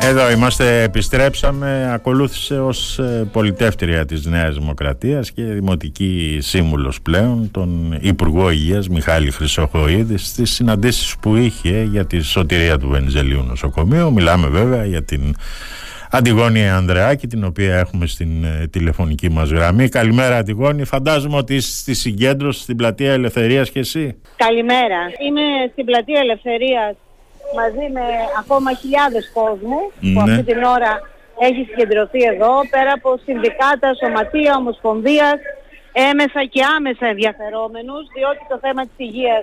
Εδώ είμαστε, επιστρέψαμε, ακολούθησε ως ε, πολιτεύτρια της Νέας Δημοκρατίας και δημοτική σύμβουλος πλέον τον Υπουργό Υγείας Μιχάλη Χρυσοχοίδης στις συναντήσεις που είχε για τη σωτηρία του Βενιζελίου νοσοκομείου. Μιλάμε βέβαια για την Αντιγόνη Ανδρεάκη την οποία έχουμε στην ε, τηλεφωνική μας γραμμή. Καλημέρα Αντιγόνη, φαντάζομαι ότι είσαι στη συγκέντρωση στην Πλατεία Ελευθερίας και εσύ. Καλημέρα, είμαι στην Πλατεία Ελευθερίας μαζί με ακόμα χιλιάδες κόσμου που Ναι. αυτή την ώρα έχει συγκεντρωθεί εδώ πέρα από συνδικάτα, σωματεία, ομοσπονδίας έμεσα και άμεσα ενδιαφερόμενους διότι το θέμα της υγείας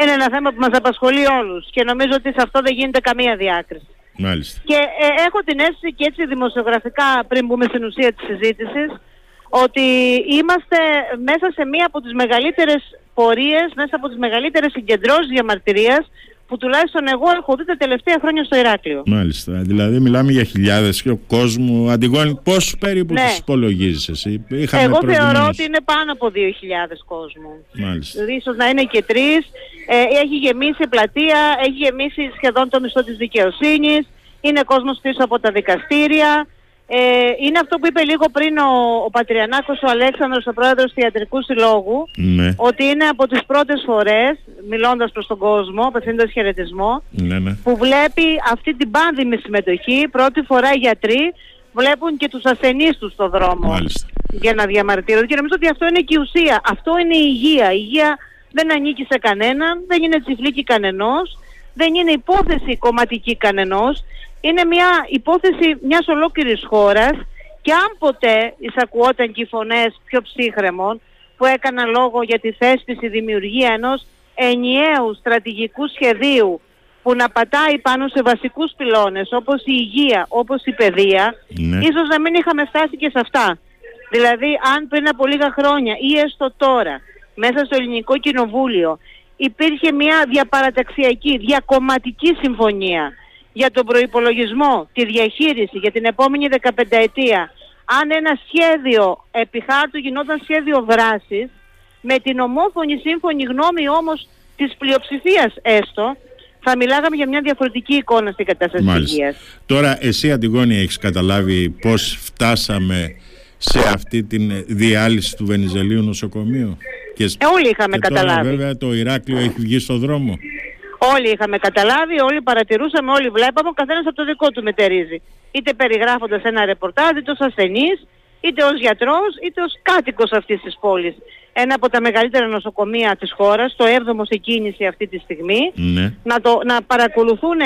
είναι ένα θέμα που μας απασχολεί όλους και νομίζω ότι σε αυτό δεν γίνεται καμία διάκριση. Μάλιστα. Και ε, έχω την αίσθηση και έτσι δημοσιογραφικά πριν μπούμε στην ουσία της συζήτησης ότι είμαστε μέσα σε μία από τις μεγαλύτερες πορείες, μέσα από τις μεγαλύτερες συγκεντρώσεις διαμαρτυρίας που τουλάχιστον εγώ έχω δει τα τελευταία χρόνια στο Ηράκλειο. Μάλιστα. Δηλαδή μιλάμε για χιλιάδες και ο κόσμο. Αντιγόνη, πόσους περίπου Ναι. τους υπολογίζεις εσύ; Είχαμε εγώ θεωρώ προηγουμένως. ότι είναι πάνω από 2.000 κόσμο. Μάλιστα. Δηλαδή ίσως να είναι και τρεις. Ε, έχει γεμίσει η πλατεία, έχει γεμίσει σχεδόν το μισθό της δικαιοσύνης. Είναι κόσμος πίσω από τα δικαστήρια. Ε, είναι αυτό που είπε λίγο πριν ο, ο Πατριανάκος ο Αλέξανδρος, ο πρόεδρος του Ιατρικού Συλλόγου, Ναι, ότι είναι από τις πρώτες φορές, μιλώντας προς τον κόσμο, απευθύνοντας χαιρετισμό, ναι, ναι. που βλέπει αυτή την πάνδημη συμμετοχή. Πρώτη φορά οι γιατροί βλέπουν και τους ασθενείς τους στο δρόμο Μάλιστα. για να διαμαρτύρονται. Και νομίζω ότι αυτό είναι και η ουσία. Αυτό είναι η υγεία. Η υγεία δεν ανήκει σε κανέναν, δεν είναι τσιφλίκι κανενός, δεν είναι υπόθεση κομματική κανενός. Είναι μια υπόθεση μιας ολόκληρης χώρας και αν ποτέ εισακουόταν και οι φωνές πιο ψύχρεμων που έκαναν λόγο για τη θέσπιση δημιουργία ενός ενιαίου στρατηγικού σχεδίου που να πατάει πάνω σε βασικούς πυλώνες όπως η υγεία, όπως η παιδεία, Ναι. ίσως να μην είχαμε φτάσει και σε αυτά. Δηλαδή, αν πριν από λίγα χρόνια ή έστω τώρα, μέσα στο ελληνικό κοινοβούλιο, υπήρχε μια διαπαραταξιακή, διακομματική συμφωνία για τον προϋπολογισμό, τη διαχείριση για την επόμενη 15 ετία, αν ένα σχέδιο επί χάρτου γινόταν σχέδιο δράσης, με την ομόφωνη σύμφωνη γνώμη όμως της πλειοψηφίας έστω, θα μιλάγαμε για μια διαφορετική εικόνα στην κατάσταση της Μάλιστα. υγείας. Τώρα εσύ Αντιγόνη έχεις καταλάβει πώς φτάσαμε σε αυτή την διάλυση του Βενιζελίου νοσοκομείου. Και, Ε, όλοι είχαμε και τώρα καταλάβει. βέβαια το Ηράκλειο έχει βγει στο δρόμο. Όλοι είχαμε καταλάβει, όλοι παρατηρούσαμε, όλοι βλέπαμε, ο καθένας από το δικό του μετερίζει. Είτε περιγράφοντας ένα ρεπορτάζ, είτε ως ασθενής, είτε ως γιατρός, είτε ως κάτοικος αυτής της πόλης. Ένα από τα μεγαλύτερα νοσοκομεία της χώρας, το 7ο σε κίνηση αυτή τη στιγμή, Ναι. να, το, να παρακολουθούν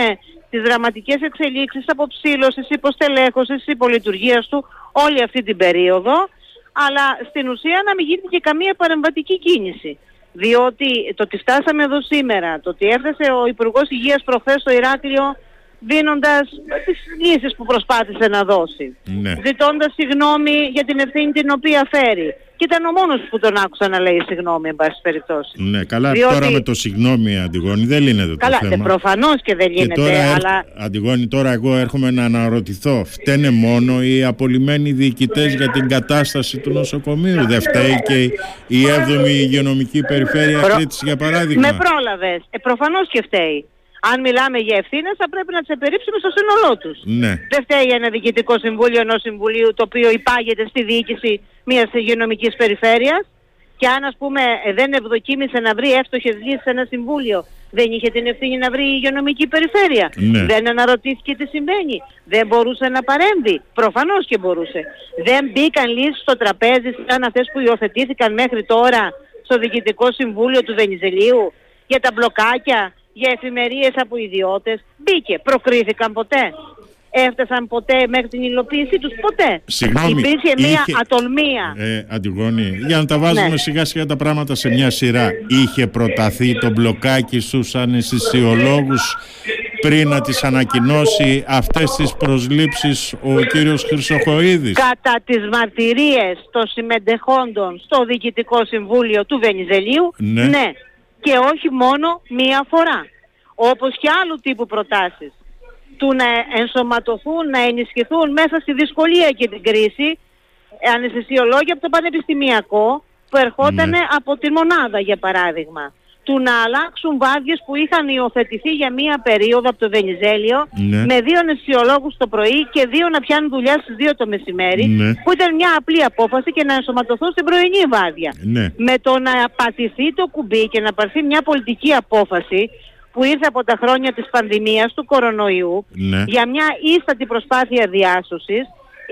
τις δραματικές εξελίξεις αποψήλωσης, υποστελέχωσης, υπολειτουργίας του όλη αυτή την περίοδο, αλλά στην ουσία να μην γίνει και καμία παρεμβατική κίνηση. Διότι το ότι φτάσαμε εδώ σήμερα, το ότι έφτασε ο Υπουργός Υγείας προχθές στο Ηράκλειο δίνοντας τις λύσεις που προσπάθησε να δώσει. Ναι. Ζητώντας συγγνώμη για την ευθύνη την οποία φέρει. Και ήταν ο μόνος που τον άκουσα να λέει συγγνώμη, εν πάση περιπτώσει. Ναι, καλά, Διότι- τώρα με το συγγνώμη Αντιγόνη δεν λύνεται Καλά, το δε, θέμα. προφανώς και δεν Και γίνεται, τώρα, έρχ- αλλά Αντιγόνη, τώρα εγώ έρχομαι να αναρωτηθώ. Φταίνε μόνο οι απολυμμένοι διοικητές για την κατάσταση του νοσοκομείου. Δεν φταίει και η- η 7η υγειονομική περιφέρεια Προ- Κρήτης για παράδειγμα; με πρόλαβες. Ε, προφανώς και φταίει. Αν μιλάμε για ευθύνες θα πρέπει να τις επερίψουμε στο σύνολό τους. Ναι. Δεν φταίει ένα διοικητικό συμβούλιο ενός συμβουλίου το οποίο υπάγεται στη διοίκηση μιας υγειονομικής περιφέρειας και αν ας πούμε ε, δεν ευδοκίμησε να βρει εύστοχες λύσεις σε ένα συμβούλιο δεν είχε την ευθύνη να βρει η υγειονομική περιφέρεια. Ναι. Δεν αναρωτήθηκε τι συμβαίνει. Δεν μπορούσε να παρέμβει. Προφανώς και μπορούσε. Δεν μπήκαν λύσεις στο τραπέζι σαν αυτές που υιοθετήθηκαν μέχρι τώρα στο Διοικητικό Συμβούλιο του Βενιζελίου για τα μπλοκάκια, για εφημερίες από ιδιώτες. Μπήκε. Προκρίθηκαν ποτέ. Έφτασαν ποτέ μέχρι την υλοποίησή τους. Ποτέ. Συγγνώμη, Υπήρχε μια είχε- ατολμία. Ε, Αντιγόνη, για να τα βάζουμε Ναι. σιγά σιγά τα πράγματα σε μια σειρά. Είχε προταθεί το μπλοκάκι στους αναισθησιολόγους πριν να τις ανακοινώσει αυτές τις προσλήψεις ο κύριος Χρυσοχοίδης. Κατά τις μαρτυρίες των συμμετεχόντων στο Διοικητικό Συμβούλιο του Βενιζελίου, Ναι. Και όχι μόνο μία φορά. Όπως και άλλου τύπου προτάσεις. Του να ενσωματωθούν, να ενισχυθούν μέσα στη δυσκολία και την κρίση αναισθησιολόγοι από το Πανεπιστημιακό που ερχόταν Ναι. από τη μονάδα για παράδειγμα. Του να αλλάξουν βάδιες που είχαν υιοθετηθεί για μία περίοδο από το Βενιζέλιο Ναι. με δύο νεσιολόγους το πρωί και δύο να πιάνουν δουλειά στις δύο το μεσημέρι Ναι. που ήταν μια απλή απόφαση και να ενσωματωθούν στην πρωινή βάδια. Ναι. Με το να πατηθεί το κουμπί και να πάρθει μια πολιτική απόφαση που ήρθε από τα χρόνια της πανδημίας του κορονοϊού Ναι. για μια ίστατη προσπάθεια διάσωσης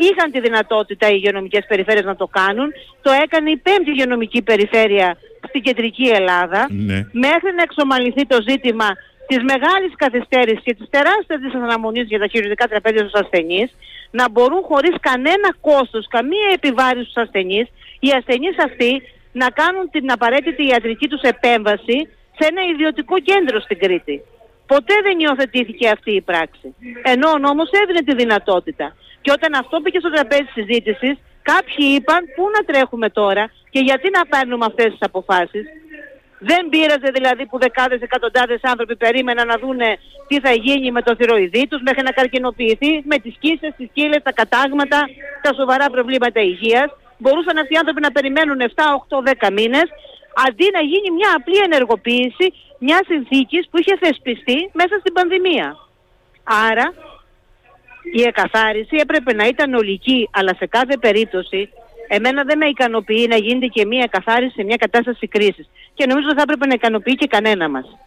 είχαν τη δυνατότητα οι υγειονομικές περιφέρειες να το κάνουν. Το έκανε η πέμπτη υγειονομική περιφέρεια στην κεντρική Ελλάδα Ναι. μέχρι να εξομαλυνθεί το ζήτημα της μεγάλης καθυστέρησης και της τεράστιας της αναμονής για τα χειρουργικά τραπέζια στους ασθενείς να μπορούν χωρίς κανένα κόστος, καμία επιβάρηση στους ασθενείς οι ασθενείς αυτοί να κάνουν την απαραίτητη ιατρική τους επέμβαση σε ένα ιδιωτικό κέντρο στην Κρήτη. Ποτέ δεν υιοθετήθηκε αυτή η πράξη. Ενώ ο νόμος έδινε τη δυνατότητα. Και όταν αυτό πήγε στο τραπέζι της συζήτησης, κάποιοι είπαν πού να τρέχουμε τώρα και γιατί να παίρνουμε αυτές τις αποφάσεις. Δεν πείραζε δηλαδή που δεκάδες εκατοντάδες άνθρωποι περίμεναν να δούνε τι θα γίνει με το θηροειδή τους μέχρι να καρκινοποιηθεί με τις κίσες, τις κύλες, τα κατάγματα, τα σοβαρά προβλήματα υγείας. Μπορούσαν αυτοί οι άνθρωποι να περιμένουν 7, 8, 10 μήνες αντί να γίνει μια απλή ενεργοποίηση μιας συνθήκης που είχε θεσπιστεί μέσα στην πανδημία. Άρα η εκαθάριση έπρεπε να ήταν ολική, αλλά σε κάθε περίπτωση εμένα δεν με ικανοποιεί να γίνεται και μια εκαθάριση σε μια κατάσταση κρίσης. Και νομίζω δεν θα έπρεπε να ικανοποιεί και κανένα μας.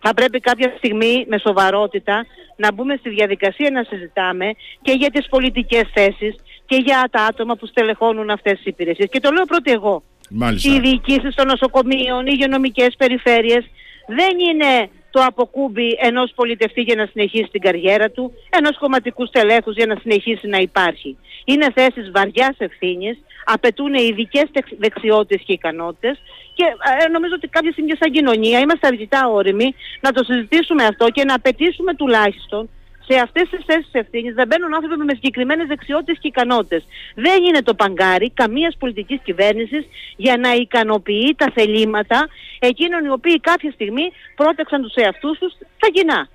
Θα πρέπει κάποια στιγμή με σοβαρότητα να μπούμε στη διαδικασία να συζητάμε και για τις πολιτικές θέσεις και για τα άτομα που στελεχώνουν αυτές τις υπηρεσίες. Και το λέω πρώτη εγώ. Μάλιστα. Οι διοικήσεις των νοσοκομείων, οι υγειονομικές περιφέρειες δεν είναι το αποκούμπι ενός πολιτευτή για να συνεχίσει την καριέρα του, ενός κομματικού στελέχους για να συνεχίσει να υπάρχει. Είναι θέσεις βαριάς ευθύνης, απαιτούν ειδικές δεξιότητες και ικανότητες και ε, νομίζω ότι κάποια στιγμή σαν κοινωνία είμαστε αρκετά όριμοι να το συζητήσουμε αυτό και να απαιτήσουμε τουλάχιστον σε αυτές τις θέσεις ευθύνης να μπαίνουν άνθρωποι με συγκεκριμένες δεξιότητες και ικανότητες. Δεν είναι το παγκάρι καμίας πολιτικής κυβέρνησης για να ικανοποιεί τα θελήματα εκείνων οι οποίοι κάποια στιγμή πρότεξαν τους εαυτούς τους τα κοινά.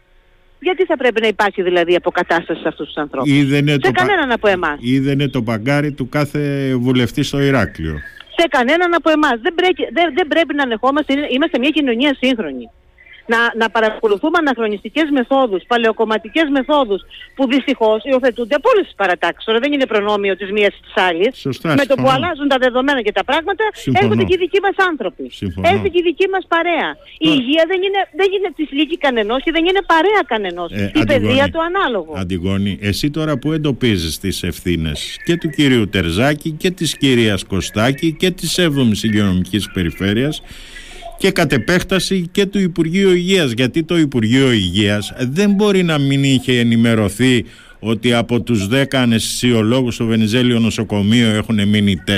Γιατί θα πρέπει να υπάρχει δηλαδή αποκατάσταση σε αυτούς τους ανθρώπους; Είδαινε Σε το, πα- κανέναν από εμάς. είδαινε το παγκάρι του κάθε βουλευτή στο Ηράκλειο. σε κανέναν από εμάς. Δεν πρέπει, δεν, δεν πρέπει να ανεχόμαστε, είναι- είμαστε μια κοινωνία σύγχρονη. Να, να παρακολουθούμε αναχρονιστικές μεθόδους, παλαιοκομματικές μεθόδους που δυστυχώς υιοθετούνται από όλες τις παρατάξεις. Τώρα δεν είναι προνόμιο της μίας της άλλης. Σωστά, Με το που συμφωνώ. αλλάζουν τα δεδομένα και τα πράγματα Συμφωνώ. έρχονται και οι δικοί μας άνθρωποι. Συμφωνώ. Έρχεται και η δική μας παρέα. Η Τώρα- υγεία δεν είναι, δεν είναι της λύκη κανενός και δεν είναι παρέα κανενός. Ε, η παιδεία Αντιγόνη. το ανάλογο. Αντιγόνη, εσύ τώρα που εντοπίζεις τις ευθύνες και του κυρίου Τερζάκη και της κυρίας Κωστάκη και της 7ης Υγειονομικής Περιφέρειας και κατ' επέκταση και του Υπουργείου Υγείας γιατί το Υπουργείο Υγείας δεν μπορεί να μην είχε ενημερωθεί ότι από τους 10 αναισθησιολόγους στο Βενιζέλιο νοσοκομείο έχουν μείνει 4.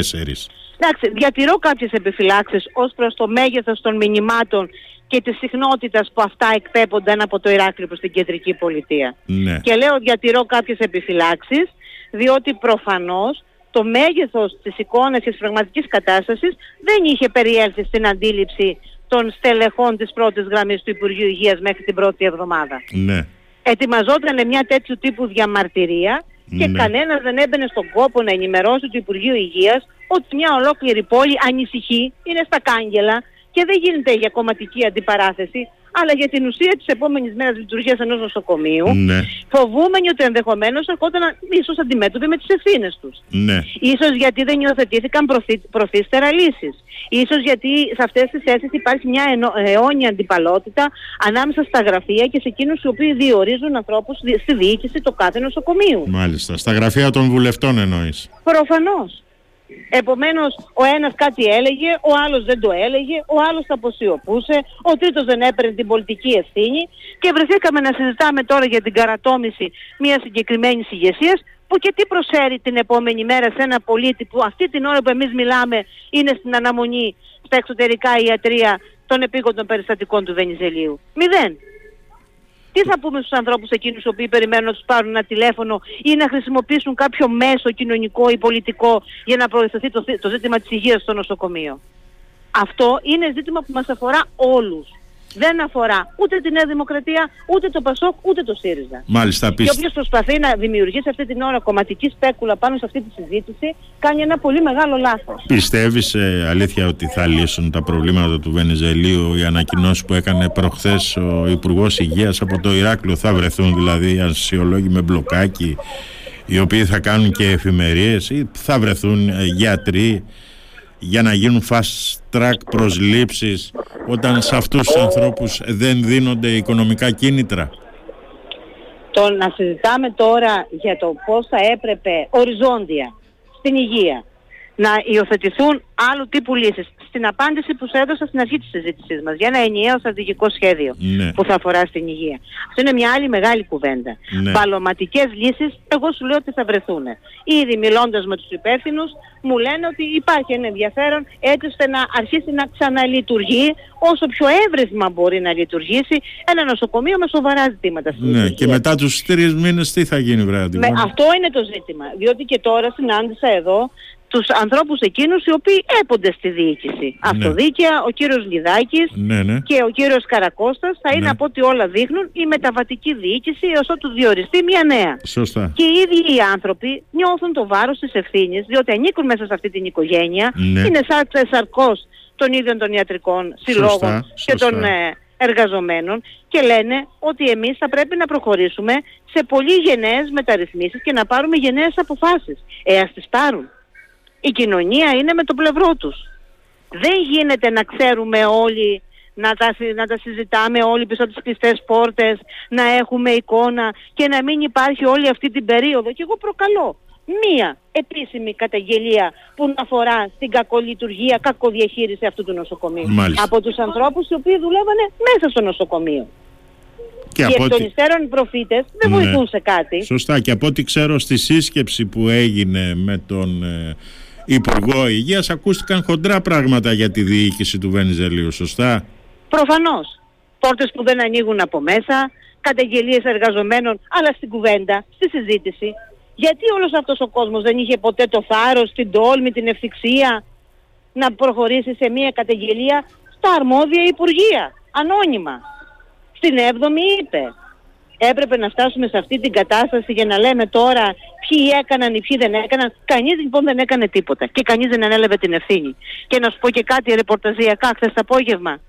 Εντάξει, διατηρώ κάποιες επιφυλάξεις ως προς το μέγεθος των μηνυμάτων και της συχνότητας που αυτά εκπέπονταν από το Ηράκλειο προς την κεντρική πολιτεία. Ναι. Και λέω διατηρώ κάποιες επιφυλάξεις, διότι προφανώς το μέγεθος της εικόνας και της πραγματικής κατάστασης δεν είχε περιέλθει στην αντίληψη των στελεχών της πρώτης γραμμής του Υπουργείου Υγείας μέχρι την πρώτη εβδομάδα. Ναι. Ετοιμαζόταν μια τέτοιου τύπου διαμαρτυρία και Ναι. κανένας δεν έμπαινε στον κόπο να ενημερώσει το Υπουργείο Υγείας ότι μια ολόκληρη πόλη ανησυχεί, είναι στα κάγκελα και δεν γίνεται για κομματική αντιπαράθεση, αλλά για την ουσία της επόμενης μέρας λειτουργίας ενός νοσοκομείου, Ναι. φοβούμενοι ότι ενδεχομένως ερχόταν ίσως αντιμέτωποι με τις ευθύνες τους. Ναι. Ίσως γιατί δεν υιοθετήθηκαν προθύ, προθύστερα λύσεις. Ίσως γιατί σε αυτές τις θέσεις υπάρχει μια ενο- αιώνια αντιπαλότητα ανάμεσα στα γραφεία και σε εκείνους οι οποίοι διορίζουν ανθρώπους δι- στη διοίκηση του κάθε νοσοκομείου. Μάλιστα. Στα γραφεία των βουλευτών εννοείς. Προφανώς. Επομένως, ο ένας κάτι έλεγε, ο άλλος δεν το έλεγε, ο άλλος τα αποσιωπούσε, ο τρίτος δεν έπαιρνε την πολιτική ευθύνη και βρεθήκαμε να συζητάμε τώρα για την καρατόμηση μιας συγκεκριμένης ηγεσίας που και τι προσφέρει την επόμενη μέρα σε ένα πολίτη που αυτή την ώρα που εμείς μιλάμε είναι στην αναμονή στα εξωτερικά ιατρία των επίγοντων περιστατικών του Βενιζελίου. Μηδέν. Τι θα πούμε στους ανθρώπους εκείνους οι οποίοι περιμένουν να τους πάρουν ένα τηλέφωνο ή να χρησιμοποιήσουν κάποιο μέσο κοινωνικό ή πολιτικό για να προωθηθεί το, θ- το ζήτημα της υγείας στο νοσοκομείο. Αυτό είναι ζήτημα που μας αφορά όλους. Δεν αφορά ούτε τη Νέα Δημοκρατία, ούτε το Πασόκ, ούτε το ΣΥΡΙΖΑ. Μάλιστα, Και όποιος προσπαθεί να δημιουργήσει αυτή την ώρα κομματική σπέκουλα πάνω σε αυτή τη συζήτηση, κάνει ένα πολύ μεγάλο λάθος. Πιστεύεις ε, αλήθεια ότι θα λύσουν τα προβλήματα του Βενιζελίου οι ανακοινώσεις που έκανε προχθές ο Υπουργός Υγείας από το Ηράκλειο θα βρεθούν δηλαδή ασιολόγοι με μπλοκάκι οι οποίοι θα κάνουν και εφημερίες ή θα βρεθούν ε, γιατροί για να γίνουν fast track προσλήψεις όταν σε αυτούς τους ανθρώπους δεν δίνονται οικονομικά κίνητρα; Το να συζητάμε τώρα για το πώς θα έπρεπε οριζόντια στην υγεία να υιοθετηθούν άλλου τύπου λύσεις. Στην απάντηση που σου έδωσα στην αρχή της συζήτησής μας για ένα ενιαίο στρατηγικό σχέδιο Ναι. που θα αφορά στην υγεία. Αυτό είναι μια άλλη μεγάλη κουβέντα. Ναι. Παλωματικές λύσεις, εγώ σου λέω ότι θα βρεθούν. Ήδη μιλώντας με τους υπεύθυνους, μου λένε ότι υπάρχει ένα ενδιαφέρον έτσι ώστε να αρχίσει να ξαναλειτουργεί όσο πιο εύρεθμα μπορεί να λειτουργήσει ένα νοσοκομείο με σοβαρά ζητήματα στην Ναι, υγεία. και μετά τους τρεις μήνες τι θα γίνει βρε Με, Αντιγόνη; αυτό είναι το ζήτημα. Διότι και τώρα συνάντησα εδώ τους ανθρώπους εκείνους οι οποίοι έπονται στη διοίκηση. Αυτοδίκαια, ο κύριος Λιδάκης Ναι, ναι. και ο κύριος Καρακώστας θα είναι Ναι. από ό,τι όλα δείχνουν η μεταβατική διοίκηση έως ότου διοριστεί μια νέα. Σωστά. Και οι ίδιοι οι άνθρωποι νιώθουν το βάρος της ευθύνης διότι ανήκουν μέσα σε αυτή την οικογένεια. Ναι. Είναι σαν σαρκός των ίδιων των ιατρικών συλλόγων Σωστά, και των σωστά. ε, εργαζομένων και λένε ότι εμείς θα πρέπει να προχωρήσουμε σε πολύ γενναίες μεταρρυθμίσεις και να πάρουμε γενναίες αποφάσεις. Ε, ας τις πάρουν. Η κοινωνία είναι με το πλευρό τους. Δεν γίνεται να ξέρουμε όλοι, να τα, συ- να τα συζητάμε όλοι πίσω από τις κλειστές πόρτες, να έχουμε εικόνα και να μην υπάρχει όλη αυτή την περίοδο. Και εγώ προκαλώ μία επίσημη καταγγελία που να αφορά στην κακολειτουργία, κακοδιαχείριση αυτού του νοσοκομείου. Μάλιστα. Από τους ανθρώπους οι οποίοι δουλεύανε μέσα στο νοσοκομείο. Και Οι από εκ των ό,τι... υστέρων προφήτες δεν Ναι. βοηθούν σε κάτι. Σωστά. Και από ό,τι ξέρω στη σύσκεψη που έγινε με τον ε, Υπουργό Υγείας ακούστηκαν χοντρά πράγματα για τη διοίκηση του Βενιζελίου. Σωστά; Προφανώς. Πόρτες που δεν ανοίγουν από μέσα, καταγγελίες εργαζομένων, αλλά στην κουβέντα, στη συζήτηση. Γιατί όλος αυτός ο κόσμος δεν είχε ποτέ το θάρρος, την τόλμη, την ευθυξία να προχωρήσει σε μια καταγγελία στα αρμόδια υπουργεία, ανώνυμα. Στην 7η είπε. Έπρεπε να φτάσουμε σε αυτή την κατάσταση για να λέμε τώρα ποιοι έκαναν ή ποιοι δεν έκαναν. Κανείς λοιπόν δεν έκανε τίποτα και κανείς δεν ανέλαβε την ευθύνη. Και να σου πω και κάτι ρεπορταζιακά χθες το απόγευμα.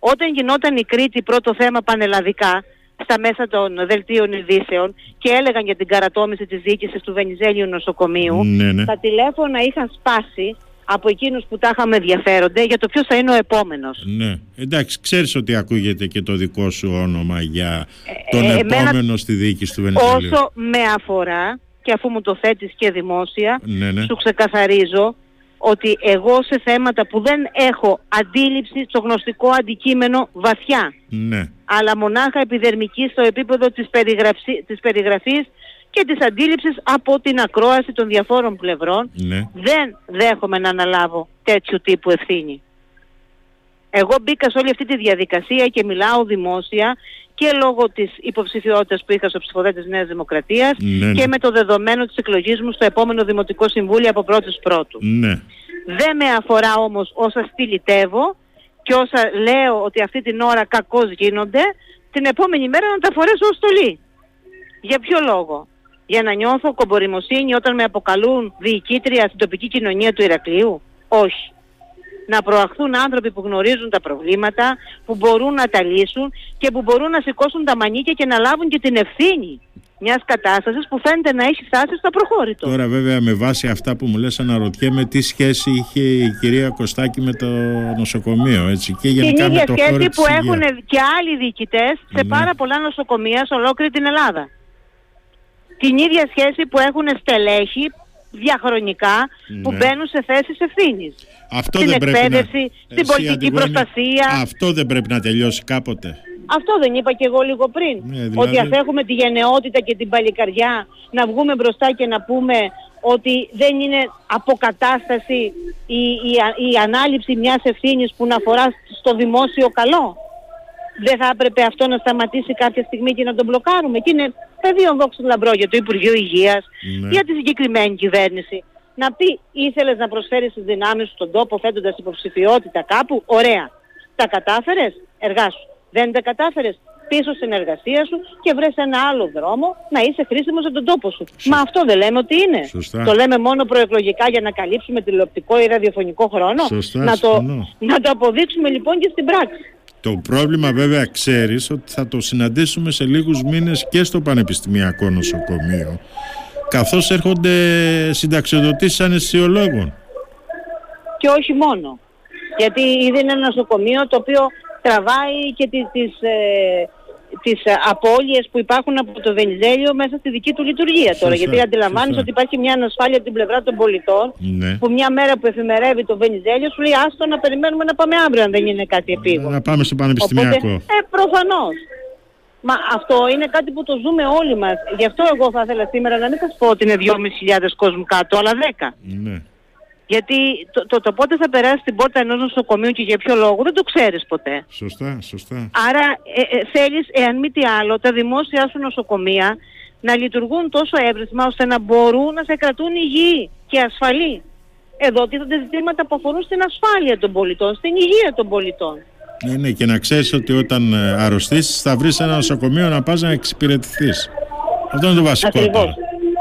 Όταν γινόταν η Κρήτη πρώτο θέμα πανελλαδικά στα μέσα των δελτίων ειδήσεων και έλεγαν για την καρατόμηση της διοίκησης του Βενιζέλιου νοσοκομείου, Ναι, ναι. τα τηλέφωνα είχαν σπάσει από εκείνους που τα είχαμε ενδιαφέρονται για το ποιος θα είναι ο επόμενος. Ναι. Εντάξει, ξέρεις ότι ακούγεται και το δικό σου όνομα για τον ε, εμένα- επόμενο στη διοίκηση του Βενιζελίου. Όσο με αφορά και αφού μου το θέτεις και δημόσια, Ναι, ναι. σου ξεκαθαρίζω ότι εγώ σε θέματα που δεν έχω αντίληψη στο γνωστικό αντικείμενο βαθιά, Ναι. αλλά μονάχα επιδερμική στο επίπεδο της, περιγραψή, της περιγραφής και της αντίληψης από την ακρόαση των διαφόρων πλευρών, Ναι. δεν δέχομαι να αναλάβω τέτοιου τύπου ευθύνη. Εγώ μπήκα σε όλη αυτή τη διαδικασία και μιλάω δημόσια και λόγω της υποψηφιότητας που είχα στο ψηφοδέ της Νέας Δημοκρατίας Ναι, ναι. και με το δεδομένο της εκλογής μου στο επόμενο Δημοτικό Συμβούλιο από πρώτης πρώτου. Ναι. Δεν με αφορά όμως όσα στυλιτεύω και όσα λέω ότι αυτή την ώρα κακώς γίνονται, την επόμενη μέρα να τα φορέσω ως στολή. Για ποιο λόγο; Για να νιώθω κομπορημοσύνη όταν με αποκαλούν διοικήτρια στην τοπική κοινωνία του Ηρακλείου; Όχι. Να προαχθούν άνθρωποι που γνωρίζουν τα προβλήματα, που μπορούν να τα λύσουν και που μπορούν να σηκώσουν τα μανίκια και να λάβουν και την ευθύνη μιας κατάστασης που φαίνεται να έχει φτάσει στο προχώρητο. Τώρα βέβαια με βάση αυτά που μου λες αναρωτιέμαι τι σχέση είχε η κυρία Κωστάκη με το νοσοκομείο έτσι και την γενικά ίδια με το χώρο σχέση της που υγείας. έχουν και άλλοι διοικητές σε Ναι. πάρα πολλά νοσοκομεία σε ολόκληρη την Ελλάδα. Την ίδια σχέση που έχουν στελέχη διαχρονικά που Ναι. μπαίνουν σε θέσεις ευθύνης. Αυτό στην δεν πρέπει να... εκπαίδευση, στην Εσύ, πολιτική Αντιγόνη, προστασία. Αυτό δεν πρέπει να τελειώσει κάποτε. Αυτό δεν είπα και εγώ λίγο πριν. Ναι, δηλαδή- Ότι ας έχουμε τη γενναιότητα και την παλικαριά να βγούμε μπροστά και να πούμε ότι δεν είναι αποκατάσταση η, η, η ανάληψη μιας ευθύνης που να αφορά στο δημόσιο καλό. Δεν θα έπρεπε αυτό να σταματήσει κάποια στιγμή και να τον μπλοκάρουμε. Και είναι πεδίο δόξου λαμπρό για το Υπουργείο Υγείας, Ναι. για τη συγκεκριμένη κυβέρνηση. Να πει ήθελες να προσφέρεις τις δυνάμεις σου στον τόπο θέτοντας υποψηφιότητα κάπου, ωραία. Τα κατάφερες, εργάσου. Δεν τα κατάφερες; Πίσω στην εργασία σου και βρες ένα άλλο δρόμο να είσαι χρήσιμος σε τον τόπο σου. Μα αυτό δεν λέμε ότι είναι. Σωστά. Το λέμε μόνο προεκλογικά για να καλύψουμε τηλεοπτικό ή ραδιοφωνικό χρόνο. Σωστά, να, το, συμφωνώ. να το αποδείξουμε λοιπόν και στην πράξη. Το πρόβλημα βέβαια ξέρεις ότι θα το συναντήσουμε σε λίγους μήνες και στο Πανεπιστημιακό Νοσοκομείο καθώς έρχονται συνταξιοδοτήσεις αναισθησιολόγων. Και όχι μόνο. Γιατί ήδη είναι ένα νοσοκομείο το οποίο τραβάει και τις, τις, ε, τις ε, απώλειες που υπάρχουν από το Βενιζέλιο μέσα στη δική του λειτουργία τώρα. Σωστά, Γιατί αντιλαμβάνεις σωστά. ότι υπάρχει μια ανασφάλεια από την πλευρά των πολιτών Ναι. που μια μέρα που εφημερεύει το Βενιζέλιο σου λέει άστο να περιμένουμε να πάμε αύριο αν δεν είναι κάτι επίγον. Να πάμε στο Πανεπιστημιακό. Οπότε, ε, προφανώς. Μα αυτό είναι κάτι που το ζούμε όλοι μας. Γι' αυτό εγώ θα ήθελα σήμερα να μην σας πω ότι είναι 2.500 κόσμου κάτω, αλλά 10. Ναι. Γιατί το, το, το πότε θα περάσει την πόρτα ενός νοσοκομείου και για ποιο λόγο δεν το ξέρεις ποτέ. Σωστά, σωστά. Άρα ε, ε, θέλεις, εάν μη τι άλλο, τα δημόσια σου νοσοκομεία να λειτουργούν τόσο εύρυθμα ώστε να μπορούν να σε κρατούν υγιή και ασφαλή. Εδώ τίθονται ζητήματα που αφορούν στην ασφάλεια των πολιτών, στην υγεία των πολιτών. Ναι, ναι, και να ξέρεις ότι όταν ε, αρρωστήσεις θα βρεις ένα νοσοκομείο να πας να εξυπηρετηθείς. Αυτό είναι το βασικό. Ακριβώς. τώρα.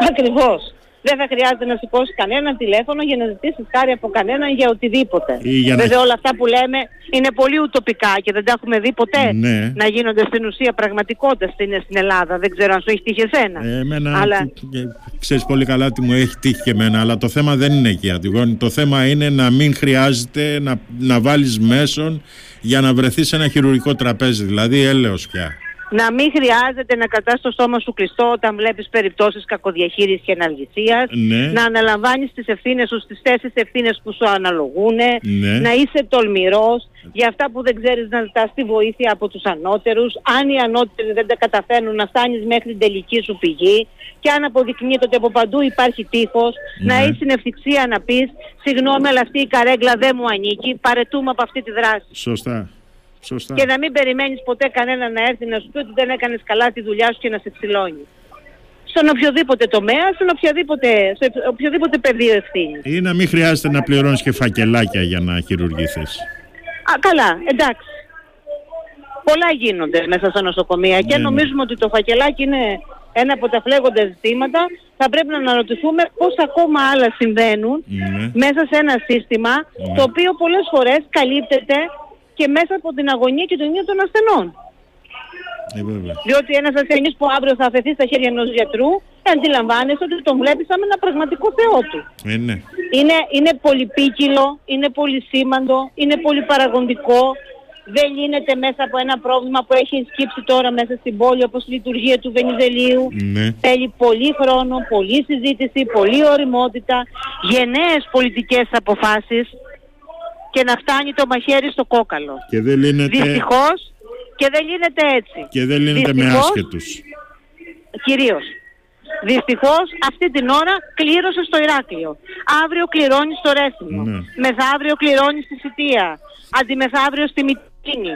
Ακριβώς. Δεν θα χρειάζεται να σηκώσει κανένα τηλέφωνο για να ζητήσεις χάρη από κανέναν για οτιδήποτε. Ή για να- Βέβαια όλα αυτά που λέμε είναι πολύ ουτοπικά και δεν τα έχουμε δει ποτέ Ναι. να γίνονται στην ουσία πραγματικότητα στην, στην Ελλάδα. Δεν ξέρω αν σου έχει τύχει εσένα. Ε, εμένα, Αλλά ε, ξέρεις πολύ καλά ότι μου έχει τύχει και εμένα, αλλά το θέμα δεν είναι εκεί, Αντιγόνη. Το θέμα είναι να μην χρειάζεται να, να βάλεις μέσον για να βρεθείς σε ένα χειρουργικό τραπέζι, δηλαδή έλεος πια. Να μην χρειάζεται να κρατάς το στόμα σου κλειστό όταν βλέπεις περιπτώσεις κακοδιαχείρισης και εναργησίας. Ναι. Να αναλαμβάνεις τις ευθύνες σου στις θέσεις ευθύνες που σου αναλογούν. Ναι. Να είσαι τολμηρός για αυτά που δεν ξέρεις να ζητάς τη βοήθεια από τους ανώτερους. Αν οι ανώτεροι δεν τα καταφέρνουν να φτάνεις μέχρι την τελική σου πηγή. Και αν αποδεικνύεται ότι από παντού υπάρχει τείχος, να Ναι. έχεις την ευθυξία να πεις «Συγγνώμη, αλλά αυτή η καρέγκλα δεν μου ανήκει, παρετούμε από αυτή τη δράση». Σωστά. Σωστά. Και να μην περιμένεις ποτέ κανένα να έρθει να σου πει ότι δεν έκανες καλά τη δουλειά σου και να σε ψηλώνει. Στον οποιοδήποτε τομέα, στον οποιοδήποτε, σε οποιοδήποτε πεδίο ευθύνης. Ή να μην χρειάζεται να πληρώνεις και φακελάκια για να χειρουργηθείς. Α, καλά, εντάξει. Πολλά γίνονται μέσα στα νοσοκομεία και Ναι, ναι. νομίζουμε ότι το φακελάκι είναι ένα από τα φλέγοντα ζητήματα. Θα πρέπει να αναρωτηθούμε πώς ακόμα άλλα συμβαίνουν Ναι. μέσα σε ένα σύστημα Ναι. το οποίο πολλές φορές καλύπτεται και μέσα από την αγωνία και τον ίδιο των ασθενών. Ε, βέβαια. Διότι ένας ασθενής που αύριο θα αφαιθεί στα χέρια ενός γιατρού, αντιλαμβάνεσαι ότι τον βλέπεις σαν ένα πραγματικό θεό του. Ε, ναι. Είναι, είναι πολυπίκυλο, είναι πολυσήμαντο, είναι πολυπαραγοντικό. Δεν λύνεται μέσα από ένα πρόβλημα που έχει σκύψει τώρα μέσα στην πόλη όπως η λειτουργία του Βενιζελίου. Ναι. Θέλει πολύ χρόνο, πολλή συζήτηση, πολλή οριμότητα, γενναίες πολιτικές αποφάσεις και να φτάνει το μαχαίρι στο κόκαλο. Και δεν λύνεται, Δυστυχώς και δεν λύνεται έτσι. και δεν λύνεται με Δυστυχώς, άσχετους. Κυρίως. Δυστυχώς αυτή την ώρα κλήρωσε στο Ηράκλειο. Αύριο κληρώνει στο Ρέθυμνο. Ναι. Μεθαύριο κληρώνει στη Σιτία. Αντιμεθαύριο στη Μητίνη.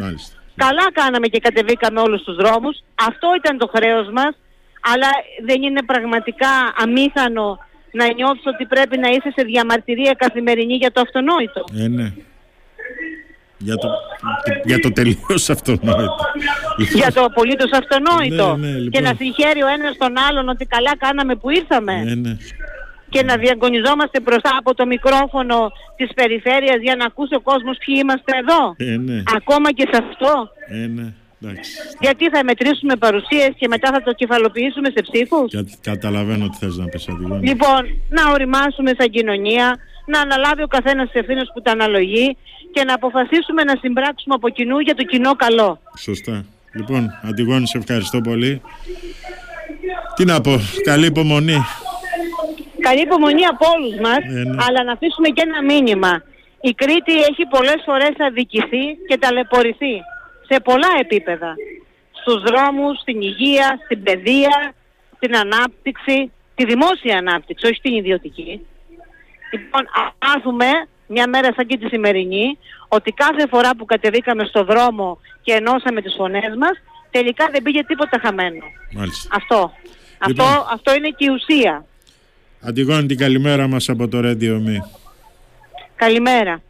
Μάλιστα. Καλά κάναμε και κατεβήκαμε όλους τους δρόμους. Αυτό ήταν το χρέος μας. Αλλά δεν είναι πραγματικά αμήχανο να νιώθεις ότι πρέπει να είσαι σε διαμαρτυρία καθημερινή για το αυτονόητο. Ε, ναι. Για το, για το τελείως αυτονόητο. για το απολύτως αυτονόητο. Ναι, ναι, λοιπόν. Και να συγχαίρει ο ένας τον άλλον ότι καλά κάναμε που ήρθαμε. Ε, ναι. και να διαγωνιζόμαστε μπροστά από το μικρόφωνο της περιφέρειας για να ακούσει ο κόσμος ποιοι είμαστε εδώ. Ε, ναι. Ακόμα και σε αυτό. Ε, ναι. Εντάξει. Γιατί θα μετρήσουμε παρουσίες και μετά θα το κεφαλοποιήσουμε σε ψήφους; Κα, καταλαβαίνω τι θες να πεις Αντιγόνη. Λοιπόν, να οριμάσουμε σαν κοινωνία, να αναλάβει ο καθένας τις ευθύνες που τα αναλογεί και να αποφασίσουμε να συμπράξουμε από κοινού για το κοινό καλό. Σωστά. Λοιπόν, Αντιγόνη, σε ευχαριστώ πολύ. Τι να πω, καλή υπομονή. Καλή υπομονή από όλους μας, Ε, ναι. αλλά να αφήσουμε και ένα μήνυμα. Η Κρήτη έχει πολλές φορές αδικηθεί και ταλαιπωρηθεί σε πολλά επίπεδα. Στους δρόμους, στην υγεία, στην παιδεία, στην ανάπτυξη, τη δημόσια ανάπτυξη, όχι την ιδιωτική. Λοιπόν, α- μάθουμε μια μέρα σαν και τη σημερινή, ότι κάθε φορά που κατεβήκαμε στο δρόμο και ενώσαμε τις φωνές μας, τελικά δεν πήγε τίποτα χαμένο. Μάλιστα. Αυτό. Λοιπόν. Αυτό, αυτό είναι και η ουσία. Αντιγόνη την καλημέρα μας από το Radio Me. Καλημέρα.